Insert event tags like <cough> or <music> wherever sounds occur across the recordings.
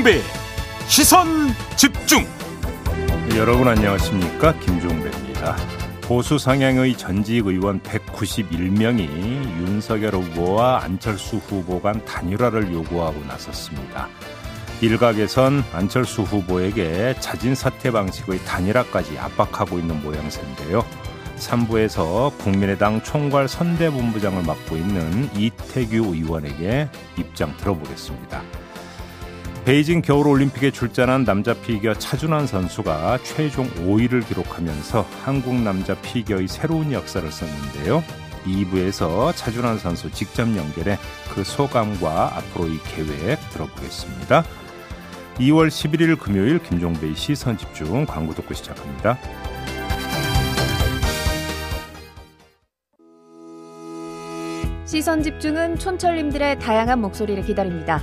김종배 시선 집중 여러분 안녕하십니까 김종배입니다. 보수 성향의 전직 의원 191명이 윤석열 후보와 안철수 후보 간 단일화를 요구하고 나섰습니다. 일각에선 안철수 후보에게 자진 사퇴 방식의 단일화까지 압박하고 있는 모양새인데요. 3부에서 국민의당 총괄 선대본부장을 맡고 있는 이태규 의원에게 입장 들어보겠습니다. 베이징 겨울올림픽에 출전한 남자 피겨 차준환 선수가 최종 5위를 기록하면서 한국 남자 피겨의 새로운 역사를 썼는데요. 2부에서 차준환 선수 직접 연결해 그 소감과 앞으로의 계획 들어보겠습니다. 2월 11일 금요일 김종배의 시선 집중 광고 듣고 시작합니다. 시선 집중은 촌철님들의 다양한 목소리를 기다립니다.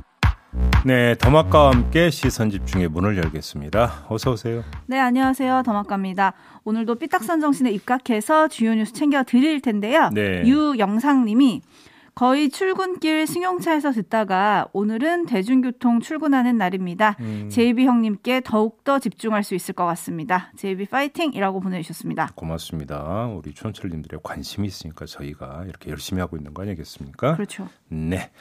네, 더마카와 함께 시선 집중의 문을 열겠습니다. 어서 오세요. 네, 안녕하세요. 더마카입니다. 오늘도 삐딱선 정신에 입각해서 주요 뉴스 챙겨 드릴 텐데요. 네. 유영상님이 거의 출근길 승용차에서 듣다가 오늘은 대중교통 출근하는 날입니다. 음. JB 형님께 더욱더 집중할 수 있을 것 같습니다. JB 파이팅이라고 보내주셨습니다. 고맙습니다. 우리 촌철님들의 관심이 있으니까 저희가 이렇게 열심히 하고 있는 거 아니겠습니까? 그렇죠. 네.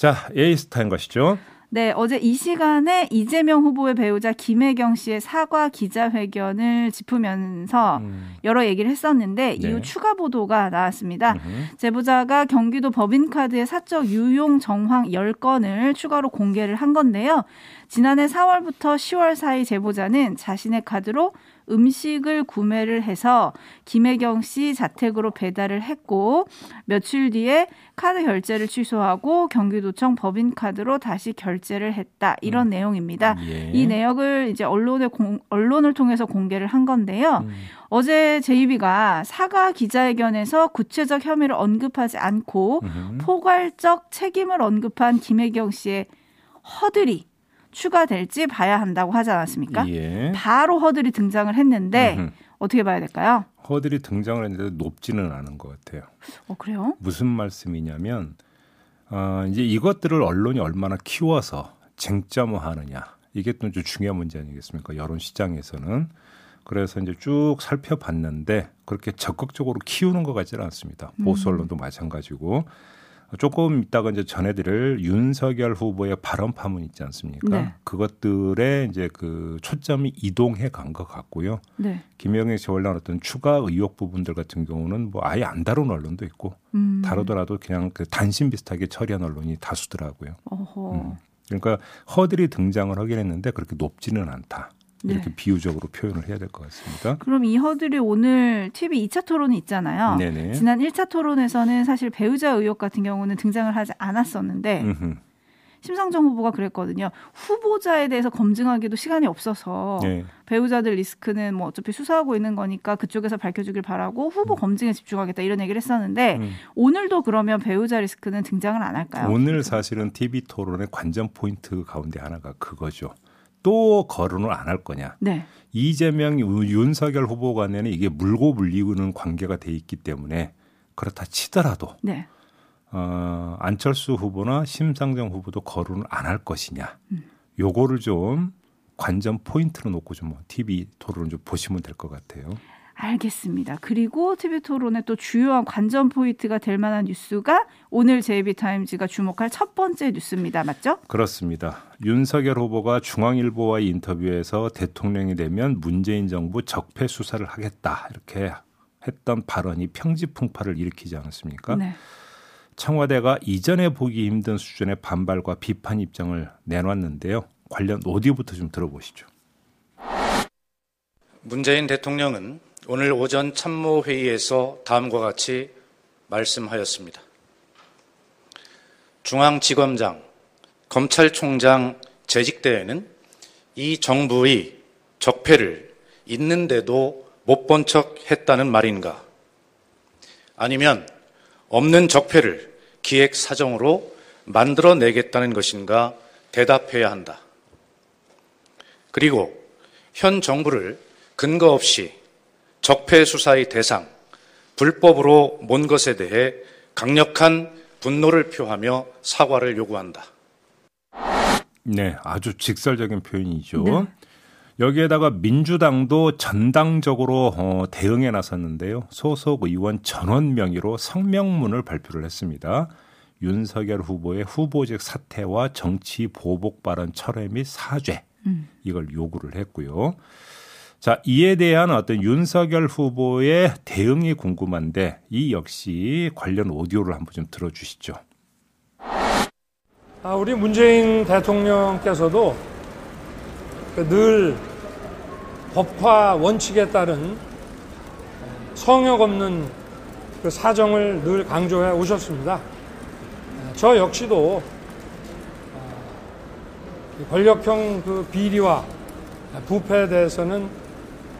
자, 에이스타임 가시죠. 네, 어제 이 시간에 이재명 후보의 배우자 김혜경 씨의 사과 기자회견을 짚으면서 음. 여러 얘기를 했었는데 네. 이후 추가 보도가 나왔습니다. 음흠. 제보자가 경기도 법인카드의 사적 유용 정황 10건을 추가로 공개를 한 건데요. 지난해 4월부터 10월 사이 제보자는 자신의 카드로 음식을 구매를 해서 김혜경 씨 자택으로 배달을 했고 며칠 뒤에 카드 결제를 취소하고 경기도청 법인카드로 다시 결제를 했다. 이런 내용입니다. 예. 이 내역을 이제 언론에 공, 언론을 통해서 공개를 한 건데요. 음. 어제 제이비가 사과 기자회견에서 구체적 혐의를 언급하지 않고 음흠. 포괄적 책임을 언급한 김혜경 씨의 허들이 추가될지 봐야 한다고 하지 않았습니까? 예. 바로 허들이 등장을 했는데 음흠. 어떻게 봐야 될까요? 허들이 등장을 했는데 높지는 않은 것 같아요. 어 그래요? 무슨 말씀이냐면 어, 이제 이것들을 언론이 얼마나 키워서 쟁점화하느냐 이게 또좀 중요한 문제 아니겠습니까? 여론 시장에서는 그래서 이제 쭉 살펴봤는데 그렇게 적극적으로 키우는 것 같지는 않습니다. 보수 음. 언론도 마찬가지고 조금 있다가 이제 전해드릴 윤석열 후보의 발언 파문 있지 않습니까? 네. 그것들에 이제 그 초점이 이동해 간 것 같고요. 네. 김영애 씨 올라온 어떤 추가 의혹 부분들 같은 경우는 뭐 아예 안 다룬 언론도 있고 음. 다루더라도 그냥 그 단신 비슷하게 처리한 언론이 다수더라고요. 음. 그러니까 허들이 등장을 하긴 했는데 그렇게 높지는 않다. 이렇게 네. 비유적으로 표현을 해야 될 것 같습니다. 그럼 이 허들이 오늘 TV 2차 토론이 있잖아요. 네네. 지난 1차 토론에서는 사실 배우자 의혹 같은 경우는 등장을 하지 않았었는데 음흠. 심상정 후보가 그랬거든요. 후보자에 대해서 검증하기도 시간이 없어서 네. 배우자들 리스크는 뭐 어차피 수사하고 있는 거니까 그쪽에서 밝혀주길 바라고 후보 검증에 집중하겠다 이런 얘기를 했었는데 음. 오늘도 그러면 배우자 리스크는 등장을 안 할까요? 오늘 사실은 TV 토론의 관전 포인트 가운데 하나가 그거죠. 또 거론을 안 할 거냐. 네. 이재명, 윤- 윤석열 후보 간에는 이게 물고 물리는 관계가 돼 있기 때문에 그렇다 치더라도 네. 어, 안철수 후보나 심상정 후보도 거론을 안 할 것이냐. 요거를 좀 관전 포인트로 놓고 좀 TV 토론을 좀 보시면 될 것 같아요. 알겠습니다. 그리고 TV 토론의 또 주요한 관전 포인트가 될 만한 뉴스가 오늘 JB타임즈가 주목할 첫 번째 뉴스입니다. 맞죠? 그렇습니다. 윤석열 후보가 중앙일보와의 인터뷰에서 대통령이 되면 문재인 정부 적폐 수사를 하겠다 이렇게 했던 발언이 평지풍파를 일으키지 않았습니까? 네. 청와대가 이전에 보기 힘든 수준의 반발과 비판 입장을 내놨는데요. 관련 오디오부터 좀 들어보시죠. 문재인 대통령은 오늘 오전 참모회의에서 다음과 같이 말씀하였습니다. 중앙지검장, 검찰총장 재직대회는 이 정부의 적폐를 있는데도 못 본 척 했다는 말인가? 아니면 없는 적폐를 기획 사정으로 만들어내겠다는 것인가 대답해야 한다. 그리고 현 정부를 근거 없이 적폐 수사의 대상, 불법으로 몬 것에 대해 강력한 분노를 표하며 사과를 요구한다. 네, 아주 직설적인 표현이죠. 네. 여기에다가 민주당도 전당적으로 어, 대응에 나섰는데요. 소속 의원 전원 명의로 성명문을 발표를 했습니다. 윤석열 후보의 후보직 사퇴와 정치 보복 발언 철회 및 사죄 이걸 요구를 했고요. 자, 이에 대한 어떤 윤석열 후보의 대응이 궁금한데 이 역시 관련 오디오를 한번 좀 들어주시죠. 아, 우리 문재인 대통령께서도 그늘 법화 원칙에 따른 성역 없는 그 사정을 늘 강조해 오셨습니다. 아, 저 역시도 아, 이 권력형 그 비리와 부패에 대해서는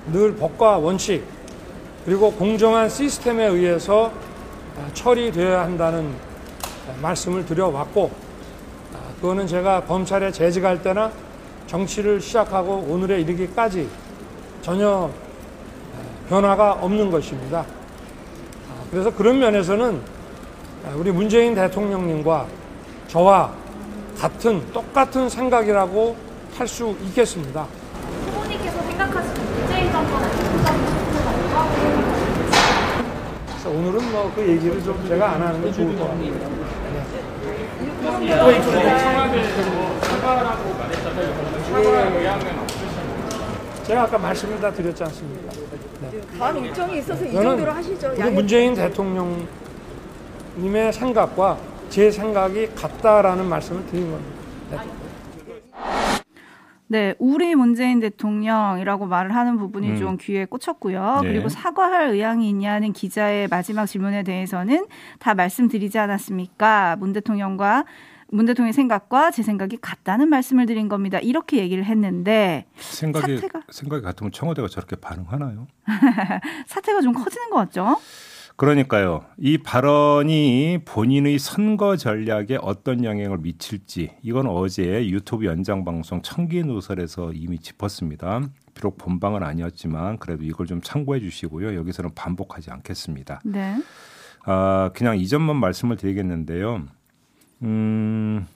늘 법과 원칙 그리고 공정한 시스템에 의해서 아, 처리되어야 한다는 말씀을 드려왔고 아, 그거는 제가 검찰에 재직할 때나 정치를 시작하고 오늘에 이르기까지 전혀 변화가 없는 것입니다. 아, 그래서 그런 면에서는 우리 문재인 대통령님과 저와 같은 똑같은 생각이라고 할 수 있겠습니다. 후보님께서 생각하시는 문재인 정권의 어떤 목표가 그래서 오늘은 뭐 그 얘기를 좀 제가 안 하는 게 좋을 것 같아요. 제가 아까 말씀을 다 드렸지 않습니까? 다음 일정이 있어서 이 정도로 하시죠. 우리 문재인 대통령님의 생각과 제 생각이 같다라는 말씀을 드린 겁니다. 네. 네, 우리 문재인 대통령이라고 말을 하는 부분이 음. 좀 귀에 꽂혔고요. 네. 그리고 사과할 의향이 있냐는 기자의 마지막 질문에 대해서는 다 말씀드리지 않았습니까? 문 대통령과 문 대통령의 생각과 제 생각이 같다는 말씀을 드린 겁니다. 이렇게 얘기를 했는데 생각이 사태가- 생각이 같으면 청와대가 저렇게 반응하나요? <laughs> 사태가 좀 커지는 것 같죠? 그러니까요. 이 발언이 본인의 선거 전략에 어떤 영향을 미칠지 이건 어제 유튜브 연장 방송 청기 누설에서 이미 짚었습니다. 비록 본방은 아니었지만 그래도 이걸 좀 참고해 주시고요. 여기서는 반복하지 않겠습니다. 네. 아, 그냥 이 점만 말씀을 드리겠는데요. 음,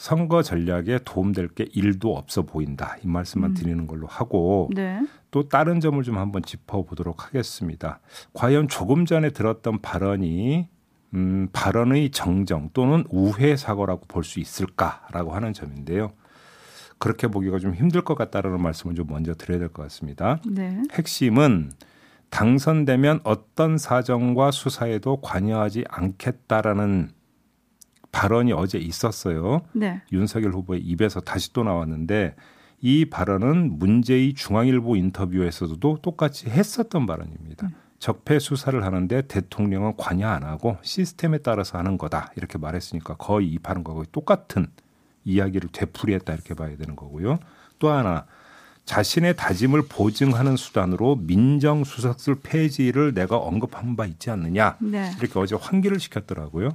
선거 전략에 도움될 게 일도 없어 보인다. 이 말씀만 드리는 걸로 하고 네. 또 다른 점을 좀 한번 짚어보도록 하겠습니다. 과연 조금 전에 들었던 발언이 음, 발언의 정정 또는 우회 사고라고 볼 수 있을까라고 하는 점인데요. 그렇게 보기가 좀 힘들 것 같다라는 말씀을 좀 먼저 드려야 될 것 같습니다. 네. 핵심은 당선되면 어떤 사정과 수사에도 관여하지 않겠다라는 발언이 어제 있었어요. 네. 윤석열 후보의 입에서 다시 또 나왔는데 이 발언은 문재인 중앙일보 인터뷰에서도 똑같이 했었던 발언입니다. 적폐 수사를 하는데 대통령은 관여 안 하고 시스템에 따라서 하는 거다 이렇게 말했으니까 거의 이 발언과 거의 똑같은 이야기를 되풀이했다 이렇게 봐야 되는 거고요. 또 하나 자신의 다짐을 보증하는 수단으로 민정수석실 폐지를 내가 언급한 바 있지 않느냐 네. 이렇게 어제 환기를 시켰더라고요.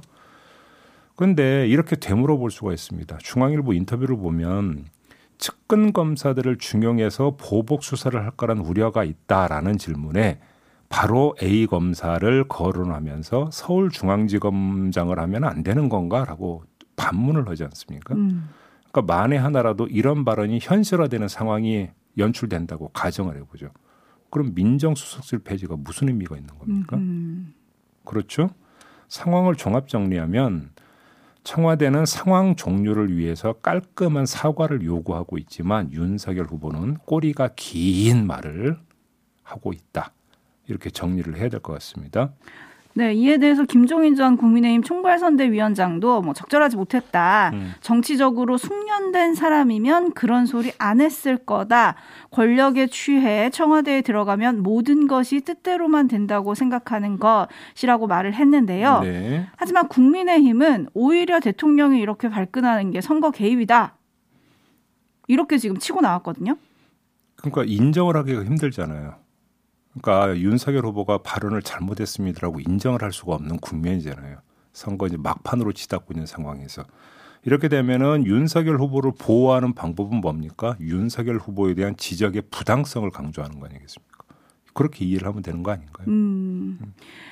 그런데 이렇게 되물어 볼 수가 있습니다. 중앙일보 인터뷰를 보면 측근 검사들을 중용해서 보복 수사를 할 거란 우려가 있다라는 질문에 바로 A 검사를 거론하면서 서울중앙지검장을 하면 안 되는 건가라고 반문을 하지 않습니까? 음. 그러니까 만에 하나라도 이런 발언이 현실화되는 상황이 연출된다고 가정을 해보죠. 그럼 민정수석실 폐지가 무슨 의미가 있는 겁니까? 음. 그렇죠. 상황을 종합 정리하면 청와대는 상황 종료를 위해서 깔끔한 사과를 요구하고 있지만 윤석열 후보는 꼬리가 긴 말을 하고 있다. 이렇게 정리를 해야 될 것 같습니다. 네, 이에 대해서 김종인 전 국민의힘 총괄선대위원장도 뭐 적절하지 못했다. 음. 정치적으로 숙련된 사람이면 그런 소리 안 했을 거다. 권력에 취해 청와대에 들어가면 모든 것이 뜻대로만 된다고 생각하는 것이라고 말을 했는데요. 네. 하지만 국민의힘은 오히려 대통령이 이렇게 발끈하는 게 선거 개입이다. 이렇게 지금 치고 나왔거든요. 그러니까 인정을 하기가 힘들잖아요. 그러니까 윤석열 후보가 발언을 잘못했습니다라고 인정을 할 수가 없는 국면이잖아요. 선거 이제 막판으로 치닫고 있는 상황에서 이렇게 되면은 윤석열 후보를 보호하는 방법은 뭡니까? 윤석열 후보에 대한 지적의 부당성을 강조하는 거 아니겠습니까? 그렇게 이해를 하면 되는 거 아닌가요? 음.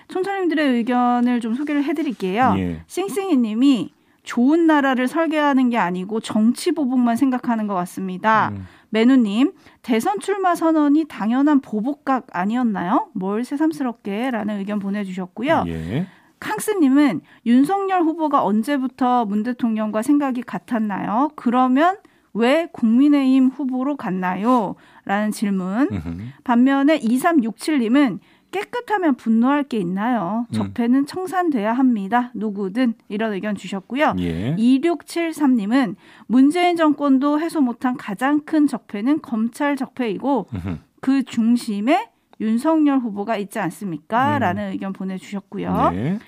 촌철님들의 의견을 좀 소개를 해드릴게요. 예. 싱싱이님이 좋은 나라를 설계하는 게 아니고 정치 보복만 생각하는 것 같습니다. 음. 매누님 대선 출마 선언이 당연한 보복각 아니었나요? 뭘 새삼스럽게 라는 의견 보내주셨고요. 예. 캉스님은 윤석열 후보가 언제부터 문 대통령과 생각이 같았나요? 그러면 왜 국민의힘 후보로 갔나요? 라는 질문. 음흠. 반면에 2367님은 깨끗하면 분노할 게 있나요? 음. 적폐는 청산돼야 합니다. 누구든 이런 의견 주셨고요. 예. 2673님은 문재인 정권도 해소 못한 가장 큰 적폐는 검찰 적폐이고 음흠. 그 중심에 윤석열 후보가 있지 않습니까? 음. 라는 의견 보내주셨고요. 네.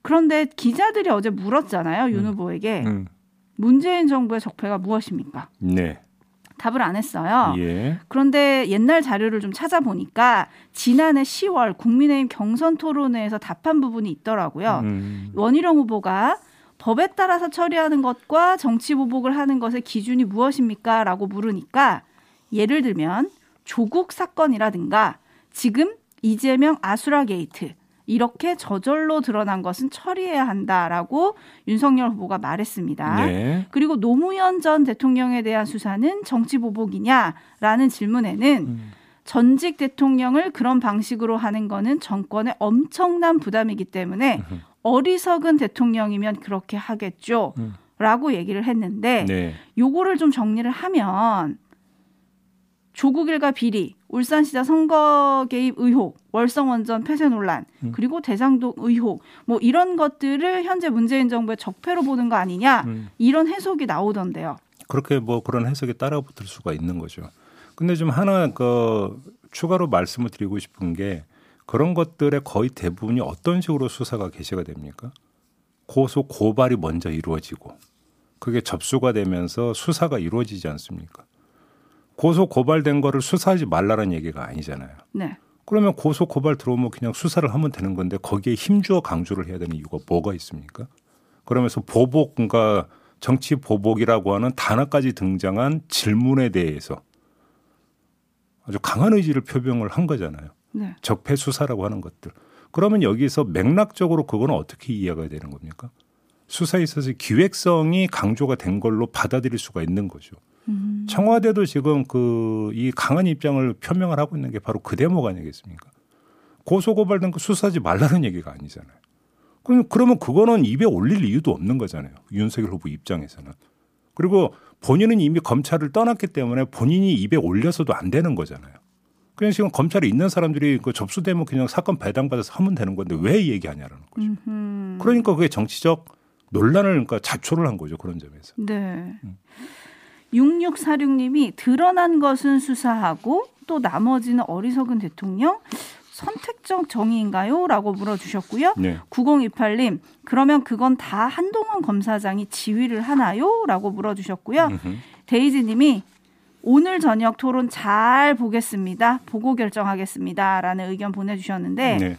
그런데 기자들이 어제 물었잖아요. 윤 음. 후보에게 음. 문재인 정부의 적폐가 무엇입니까? 네. 답을 안 했어요. 예. 그런데 옛날 자료를 좀 찾아보니까 지난해 10월 국민의힘 경선 토론회에서 답한 부분이 있더라고요. 음. 원희룡 후보가 법에 따라서 처리하는 것과 정치 보복을 하는 것의 기준이 무엇입니까? 라고 물으니까 예를 들면 조국 사건이라든가 지금 이재명 아수라 게이트 이렇게 저절로 드러난 것은 처리해야 한다라고 윤석열 후보가 말했습니다. 네. 그리고 노무현 전 대통령에 대한 수사는 정치 보복이냐라는 질문에는 음. 전직 대통령을 그런 방식으로 하는 거는 정권에 엄청난 부담이기 때문에. 어리석은 대통령이면 그렇게 하겠죠. 음. 라고 얘기를 했는데 네. 요거를 좀 정리를 하면 조국 일가 비리, 울산시장 선거 개입 의혹, 월성 원전 폐쇄 논란, 음. 그리고 대장동 의혹, 뭐 이런 것들을 현재 문재인 정부의 적폐로 보는 거 아니냐 음. 이런 해석이 나오던데요. 그렇게 뭐 그런 해석에 따라붙을 수가 있는 거죠. 근데 좀 하나 그 추가로 말씀을 드리고 싶은 게 그런 것들의 거의 대부분이 어떤 식으로 수사가 개시가 됩니까? 고소 고발이 먼저 이루어지고 그게 접수가 되면서 수사가 이루어지지 않습니까? 고소 고발된 거를 수사하지 말라는 얘기가 아니잖아요. 네. 그러면 고소 고발 들어오면 그냥 수사를 하면 되는 건데 거기에 힘주어 강조를 해야 되는 이유가 뭐가 있습니까? 그러면서 보복 그러니까 정치 보복이라고 하는 단어까지 등장한 질문에 대해서 아주 강한 의지를 표명을 한 거잖아요. 네. 적폐 수사라고 하는 것들. 그러면 여기서 맥락적으로 그거는 어떻게 이해가 되는 겁니까? 수사에 있어서 기획성이 강조가 된 걸로 받아들일 수가 있는 거죠. 음. 청와대도 지금 그 이 강한 입장을 표명을 하고 있는 게 바로 그 대목 아니겠습니까? 고소고발된 거 수사하지 말라는 얘기가 아니잖아요. 그럼 그러면 그거는 입에 올릴 이유도 없는 거잖아요. 윤석열 후보 입장에서는. 그리고 본인은 이미 검찰을 떠났기 때문에 본인이 입에 올려서도 안 되는 거잖아요. 그냥 지금 검찰에 있는 사람들이 그 접수되면 그냥 사건 배당받아서 하면 되는 건데 왜 얘기하냐라는 거죠. 음흠. 그러니까 그게 정치적 논란을 그러니까 자초를 한 거죠. 그런 점에서. 네. 음. 6646님이 드러난 것은 수사하고 또 나머지는 어리석은 대통령 선택적 정의인가요? 라고 물어주셨고요. 네. 9028님, 그러면 그건 다 한동훈 검사장이 지휘를 하나요? 라고 물어주셨고요. 음흠. 데이지님이 오늘 저녁 토론 잘 보겠습니다. 보고 결정하겠습니다. 라는 의견 보내주셨는데, 네.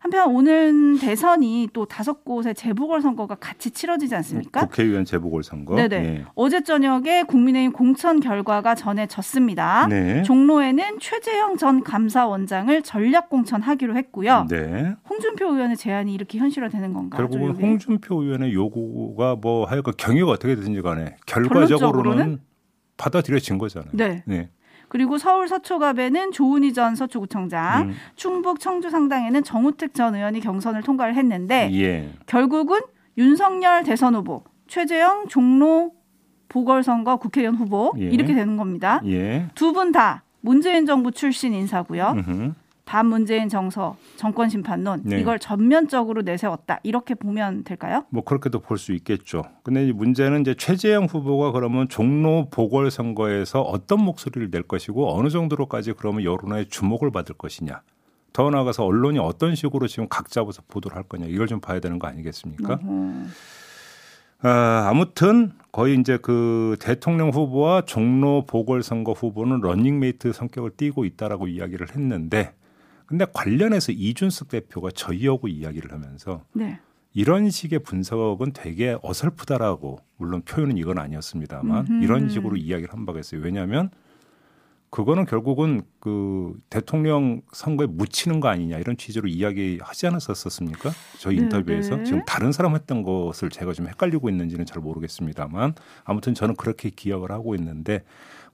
한편 오늘 대선이 또 다섯 곳의 재보궐선거가 같이 치러지지 않습니까? 국회의원 재보궐선거. 네네. 예. 어제 저녁에 국민의힘 공천 결과가 전해졌습니다. 네. 종로에는 최재형 전 감사원장을 전략 공천하기로 했고요. 네. 홍준표 의원의 제안이 이렇게 현실화되는 건가요? 결국은 좀 이게? 홍준표 의원의 요구가 뭐 하여간 경위가 어떻게 되든지 간에 결과적으로는? 받아들여진 거잖아요. 네. 네. 그리고 서울 서초갑에는 조은희 전 서초구청장, 음. 충북 청주 상당에는 정우택 전 의원이 경선을 통과를 했는데 예. 결국은 윤석열 대선 후보, 최재형 종로 보궐선거 국회의원 후보 예. 이렇게 되는 겁니다. 예. 두분 다 문재인 정부 출신 인사고요. 음흠. 반문재인 정서, 정권 심판론 네. 이걸 전면적으로 내세웠다. 이렇게 보면 될까요? 뭐 그렇게도 볼 수 있겠죠. 근데 이 문제는 이제 최재형 후보가 그러면 종로 보궐선거에서 어떤 목소리를 낼 것이고 어느 정도로까지 그러면 여론의 주목을 받을 것이냐. 더 나아가서 언론이 어떤 식으로 지금 각 잡아서 보도를 할 거냐. 이걸 좀 봐야 되는 거 아니겠습니까? 어허. 아, 아무튼 거의 이제 그 대통령 후보와 종로 보궐선거 후보는 런닝메이트 성격을 띠고 있다라고 이야기를 했는데 근데 관련해서 이준석 대표가 저희하고 이야기를 하면서 네. 이런 식의 분석은 되게 어설프다라고 물론 표현은 이건 아니었습니다만 음흠. 이런 식으로 이야기를 한 바가 있어요. 왜냐하면 그거는 결국은 그 대통령 선거에 묻히는 거 아니냐 이런 취지로 이야기하지 않았었습니까? 저희 네, 인터뷰에서 네. 지금 다른 사람 했던 것을 제가 좀 헷갈리고 있는지는 잘 모르겠습니다만 아무튼 저는 그렇게 기억을 하고 있는데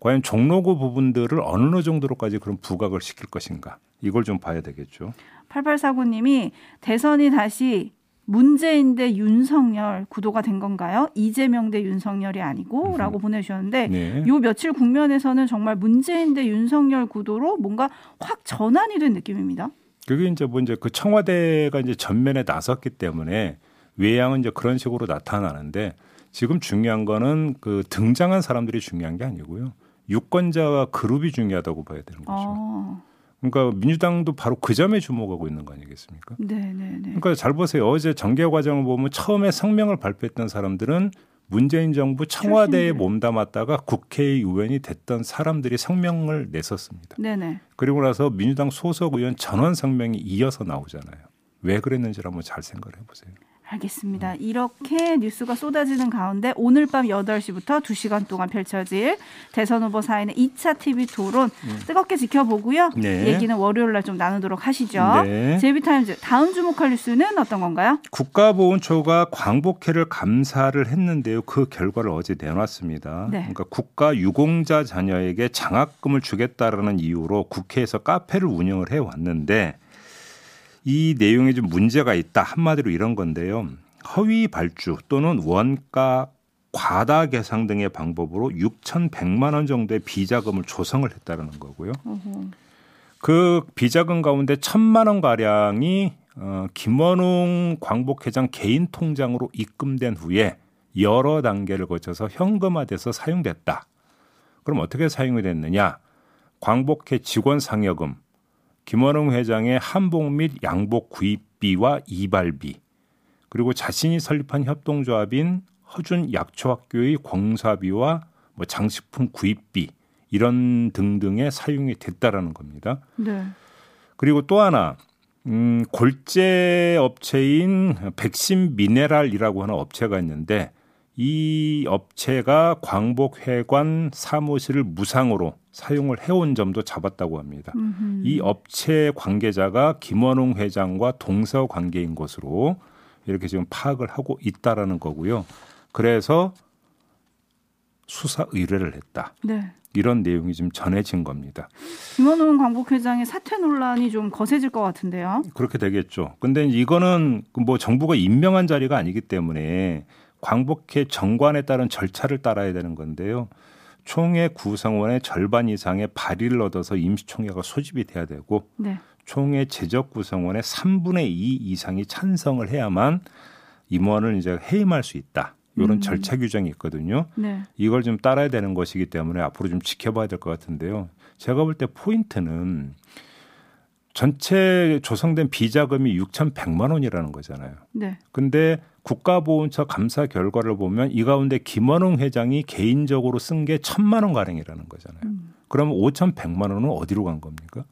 과연 종로구 부분들을 어느 정도로까지 그런 부각을 시킬 것인가 이걸 좀 봐야 되겠죠. 8849님이 대선이 다시 문재인 대 윤석열 구도가 된 건가요? 이재명 대 윤석열이 아니고. 라고 보내주셨는데 네. 요 며칠 국면에서는 정말 문재인 대 윤석열 구도로 뭔가 확 전환이 된 느낌입니다. 그게 이제 뭐 이제 그 청와대가 이제 전면에 나섰기 때문에 외양은 이제 그런 식으로 나타나는데 지금 중요한 거는 그 등장한 사람들이 중요한 게 아니고요. 유권자와 그룹이 중요하다고 봐야 되는 거죠. 어, 그러니까 민주당도 바로 그 점에 주목하고 있는 거 아니겠습니까? 네네네. 그러니까 잘 보세요. 어제 정계 과정을 보면 처음에 성명을 발표했던 사람들은 문재인 정부 청와대에. 몸담았다가 국회의원이 됐던 사람들이 성명을 냈었습니다. 네네. 그리고 나서 민주당 소속 의원 전원 성명이 이어서 나오잖아요. 왜 그랬는지를 한번 잘 생각을 해보세요. 알겠습니다. 이렇게 뉴스가 쏟아지는 가운데 오늘 밤 8시부터 2시간 동안 펼쳐질 대선 후보 사인의 2차 TV 토론 뜨겁게 지켜보고요. 네. 얘기는 월요일 날 좀 나누도록 하시죠. 네. 제비타임즈 다음 주목할 뉴스는 어떤 건가요? 국가보훈처가 광복회를 감사를 했는데요. 그 결과를 어제 내놨습니다. 네. 그러니까 국가 유공자 자녀에게 장학금을 주겠다라는 이유로 국회에서 카페를 운영을 해 왔는데 이 내용에 좀 문제가 있다. 한마디로 이런 건데요. 허위 발주 또는 원가 과다 계상 등의 방법으로 6,100만 원 정도의 비자금을 조성을 했다는 거고요. 그 비자금 가운데 천만 원 가량이 어, 김원웅 광복회장 개인 통장으로 입금된 후에 여러 단계를 거쳐서 현금화돼서 사용됐다. 그럼 어떻게 사용이 됐느냐? 광복회 직원 상여금, 김원웅 회장의 한복 및 양복 구입비와 이발비, 그리고 자신이 설립한 협동조합인 허준 약초학교의 공사비와 뭐 장식품 구입비 이런 등등의 사용이 됐다라는 겁니다. 네. 그리고 또 하나 음, 골재 업체인 백신 미네랄이라고 하는 업체가 있는데 이 업체가 광복회관 사무실을 무상으로 사용을 해온 점도 잡았다고 합니다. 음흠. 이 업체 관계자가 김원웅 회장과 동서 관계인 것으로 이렇게 지금 파악을 하고 있다라는 거고요. 그래서 수사 의뢰를 했다. 네. 이런 내용이 좀 전해진 겁니다. 김원웅 광복회장의 사퇴 논란이 좀 거세질 것 같은데요. 그렇게 되겠죠. 근데 이거는 그뭐 정부가 임명한 자리가 아니기 때문에 광복회 정관에 따른 절차를 따라야 되는 건데요. 총회 구성원의 절반 이상의 발의를 얻어서 임시총회가 소집이 돼야 되고 네. 총회 제적 구성원의 3분의 2 이상이 찬성을 해야만 임원을 이제 해임할 수 있다. 이런 음. 절차 규정이 있거든요. 네. 이걸 좀 따라야 되는 것이기 때문에 앞으로 좀 지켜봐야 될 것 같은데요. 제가 볼 때 포인트는 전체 조성된 비자금이 6,100만 원이라는 거잖아요. 네. 근데 국가보훈처 감사 결과를 보면 이 가운데 김원웅 회장이 개인적으로 쓴게 천만 원 가량이라는 거잖아요. 음. 그러면 5,100만 원은 어디로 간 겁니까?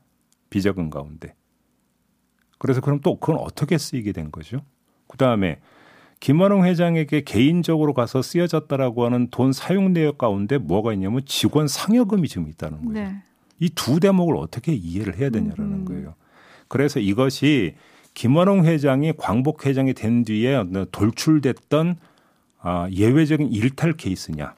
비자금 가운데. 그래서 그럼 또 그건 어떻게 쓰이게 된 거죠? 그다음에 김원웅 회장에게 개인적으로 가서 쓰여졌다라고 하는 돈 사용 내역 가운데 뭐가 있냐면 직원 상여금이 지금 있다는 거예요. 네. 이 두 대목을 어떻게 이해를 해야 되냐라는 음. 거예요. 그래서 이것이 김원웅 회장이 광복 회장이 된 뒤에 돌출됐던 아, 예외적인 일탈 케이스냐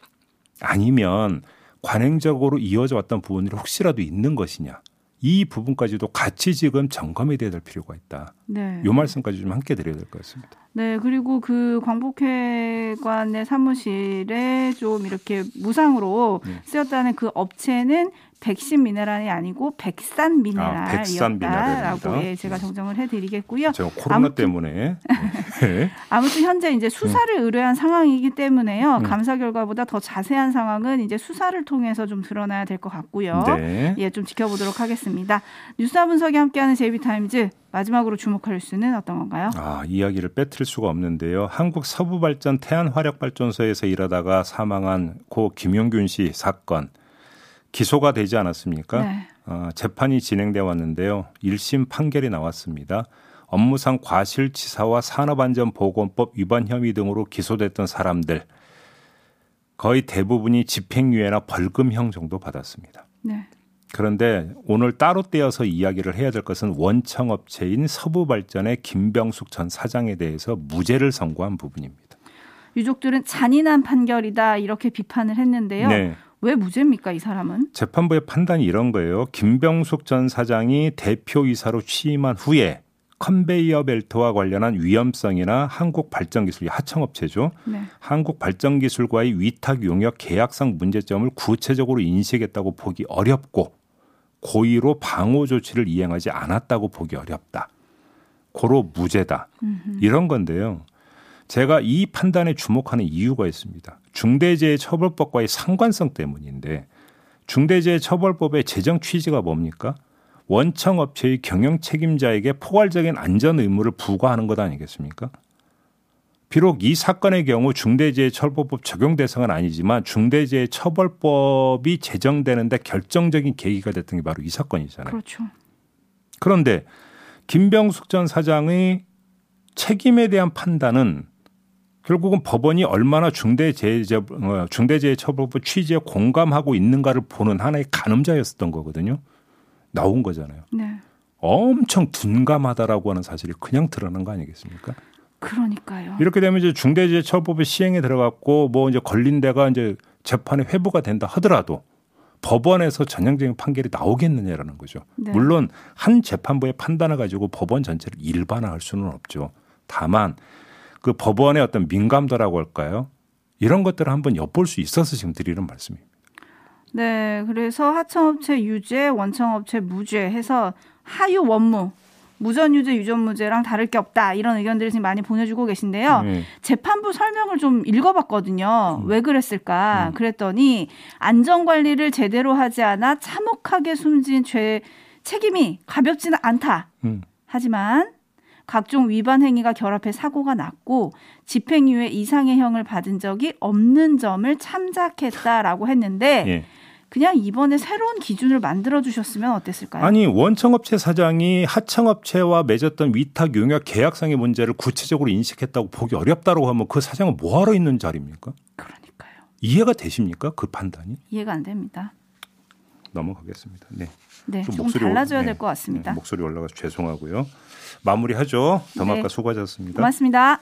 아니면 관행적으로 이어져 왔던 부분들이 혹시라도 있는 것이냐 이 부분까지도 같이 지금 점검이 돼야 될 필요가 있다. 네. 요 말씀까지 좀 함께 드려야 될 것 같습니다. 네, 그리고 그 광복회관의 사무실에 좀 이렇게 무상으로 네. 쓰였다는 그 업체는 백신 미네랄이 아니고 백산 아, 미네랄이었다라고 미네랄입니다. 예, 제가 정정을 해드리겠고요. 제가 코로나 아무튼- 때문에 <laughs> 네. 아무튼 현재 이제 수사를 의뢰한 상황이기 때문에요. 음. 감사 결과보다 더 자세한 상황은 이제 수사를 통해서 좀 드러나야 될 것 같고요. 네. 예, 좀 지켜보도록 하겠습니다. 뉴스와 분석이 함께하는 제이비타임즈 마지막으로 주목할 수는 어떤 건가요? 아, 이야기를 빼뜨릴 수가 없는데요. 한국 서부발전 태안화력발전소에서 일하다가 사망한 고 김용균 씨 사건 기소가 되지 않았습니까? 네. 어, 재판이 진행돼 왔는데요. 1심 판결이 나왔습니다. 업무상 과실치사와 산업안전보건법 위반 혐의 등으로 기소됐던 사람들 거의 대부분이 집행유예나 벌금형 정도 받았습니다. 네. 그런데 오늘 따로 떼어서 이야기를 해야 될 것은 원청업체인 서부발전의 김병숙 전 사장에 대해서 무죄를 선고한 부분입니다. 유족들은 잔인한 판결이다 이렇게 비판을 했는데요. 네. 왜 무죄입니까 이 사람은? 재판부의 판단이 이런 거예요. 김병숙 전 사장이 대표이사로 취임한 후에 컨베이어 벨트와 관련한 위험성이나 한국 발전 기술 하청업체죠. 네. 한국 발전 기술과의 위탁 용역 계약상 문제점을 구체적으로 인식했다고 보기 어렵고 고의로 방호 조치를 이행하지 않았다고 보기 어렵다. 고로 무죄다. 이런 건데요. 제가 이 판단에 주목하는 이유가 있습니다. 중대재해처벌법과의 상관성 때문인데 중대재해처벌법의 제정 취지가 뭡니까? 원청 업체의 경영 책임자에게 포괄적인 안전 의무를 부과하는 것 아니겠습니까? 비록 이 사건의 경우 중대재해처벌법 적용 대상은 아니지만 중대재해처벌법이 제정되는데 결정적인 계기가 됐던 게 바로 이 사건이잖아요. 그렇죠. 그런데 김병숙 전 사장의 책임에 대한 판단은 결국은 법원이 얼마나 중대재해 어, 중대재해처벌법 취지에 공감하고 있는가를 보는 하나의 가늠자였었던 거거든요. 나온 거잖아요. 네. 엄청 둔감하다라고 하는 사실이 그냥 드러난 거 아니겠습니까? 그러니까요. 이렇게 되면 이제 중대재해처벌법이 시행에 들어갔고 뭐 이제 걸린 데가 이제 재판에 회부가 된다 하더라도 법원에서 전형적인 판결이 나오겠느냐라는 거죠. 네. 물론 한 재판부의 판단을 가지고 법원 전체를 일반화할 수는 없죠. 다만 그 법원의 어떤 민감도라고 할까요? 이런 것들을 한번 엿볼 수 있어서 지금 드리는 말씀입니다. 네, 그래서 하청업체 유죄, 원청업체 무죄 해서 하유 원무 무전유죄, 유전무죄랑 다를 게 없다 이런 의견들을 지금 많이 보내주고 계신데요. 네. 재판부 설명을 좀 읽어봤거든요. 음. 왜 그랬을까? 그랬더니 안전관리를 제대로 하지 않아 참혹하게 숨진 죄 책임이 가볍지는 않다. 음. 하지만 각종 위반 행위가 결합해 사고가 났고 집행유예 이상의 형을 받은 적이 없는 점을 참작했다라고 했는데 예. 그냥 이번에 새로운 기준을 만들어 주셨으면 어땠을까요? 아니 원청업체 사장이 하청업체와 맺었던 위탁 용역 계약상의 문제를 구체적으로 인식했다고 보기 어렵다고 하면 그 사장은 뭐하러 있는 자리입니까? 그러니까요. 이해가 되십니까? 그 판단이? 이해가 안 됩니다. 넘어가겠습니다. 네. 네, 좀 올- 달라져야 네. 될것 같습니다. 네, 목소리 올라가서 죄송하고요. 마무리하죠. 더마카 네. 수고하셨습니다. 고맙습니다.